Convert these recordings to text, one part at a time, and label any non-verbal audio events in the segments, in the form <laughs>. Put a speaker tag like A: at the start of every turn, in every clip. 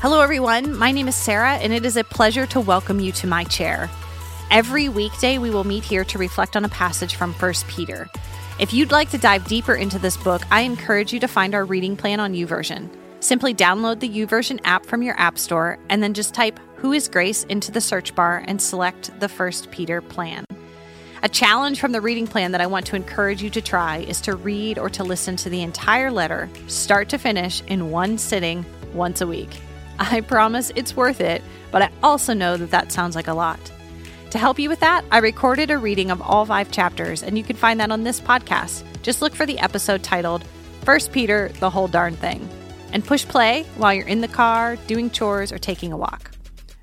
A: Hello, everyone. My name is Sarah, and it is a pleasure to welcome you to my chair. Every weekday, we will meet here to reflect on a passage from 1 Peter. If you'd like to dive deeper into this book, I encourage you to find our reading plan on YouVersion. Simply download the YouVersion app from your App Store and then just type Who is Grace into the search bar and select the 1 Peter plan. A challenge from the reading plan that I want to encourage you to try is to read or to listen to the entire letter, start to finish, in one sitting once a week. I promise it's worth it, but I also know that that sounds like a lot. To help you with that, I recorded a reading of all five chapters, and you can find that on this podcast. Just look for the episode titled First Peter, the whole darn thing, and push play while you're in the car, doing chores, or taking a walk.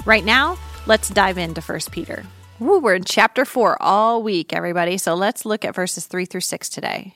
A: Right now, let's dive into First Peter. Woo, we're in chapter 4 all week, everybody, so let's look at verses 3 through 6 today.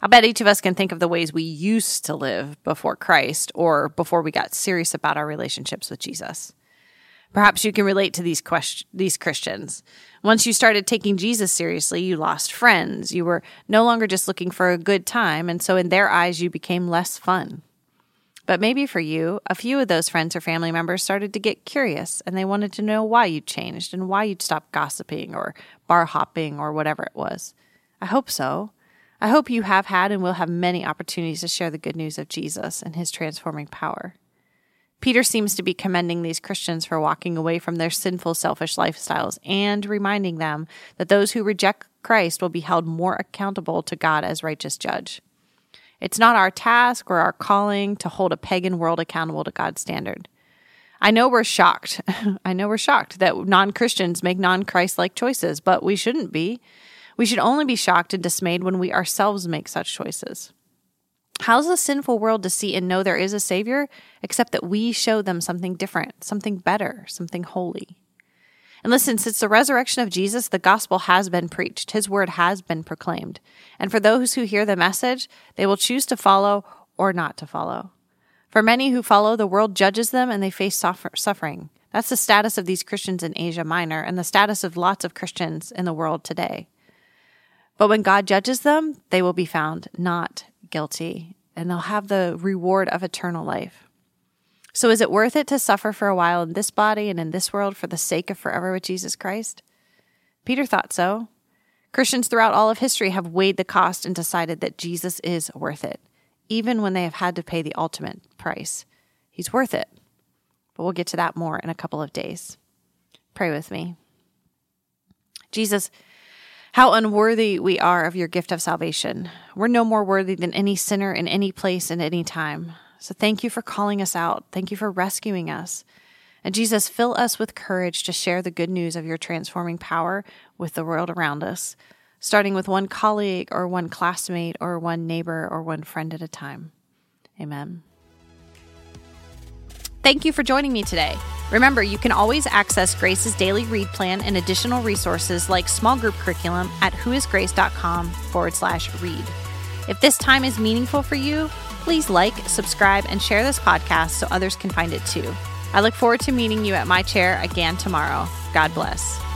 A: I bet each of us can think of the ways we used to live before Christ or before we got serious about our relationships with Jesus. Perhaps you can relate to these quest- these Christians. Once you started taking Jesus seriously, you lost friends. You were no longer just looking for a good time, and so in their eyes you became less fun. But maybe for you, a few of those friends or family members started to get curious and they wanted to know why you changed and why you'd stopped gossiping or bar hopping or whatever it was. I hope so. I hope you have had and will have many opportunities to share the good news of Jesus and his transforming power. Peter seems to be commending these Christians for walking away from their sinful, selfish lifestyles and reminding them that those who reject Christ will be held more accountable to God as righteous judge. It's not our task or our calling to hold a pagan world accountable to God's standard. I know we're shocked. <laughs> I know we're shocked that non Christians make non Christ like choices, but we shouldn't be. We should only be shocked and dismayed when we ourselves make such choices. How's the sinful world to see and know there is a Savior, except that we show them something different, something better, something holy? And listen, since the resurrection of Jesus, the gospel has been preached, his word has been proclaimed. And for those who hear the message, they will choose to follow or not to follow. For many who follow, the world judges them and they face suffer- suffering. That's the status of these Christians in Asia Minor and the status of lots of Christians in the world today. But when God judges them, they will be found not guilty and they'll have the reward of eternal life. So, is it worth it to suffer for a while in this body and in this world for the sake of forever with Jesus Christ? Peter thought so. Christians throughout all of history have weighed the cost and decided that Jesus is worth it, even when they have had to pay the ultimate price. He's worth it. But we'll get to that more in a couple of days. Pray with me. Jesus, how unworthy we are of your gift of salvation. We're no more worthy than any sinner in any place and any time. So thank you for calling us out. Thank you for rescuing us. And Jesus, fill us with courage to share the good news of your transforming power with the world around us, starting with one colleague or one classmate or one neighbor or one friend at a time. Amen. Thank you for joining me today. Remember, you can always access Grace's daily read plan and additional resources like small group curriculum at whoisgrace.com forward slash read. If this time is meaningful for you, please like, subscribe, and share this podcast so others can find it too. I look forward to meeting you at my chair again tomorrow. God bless.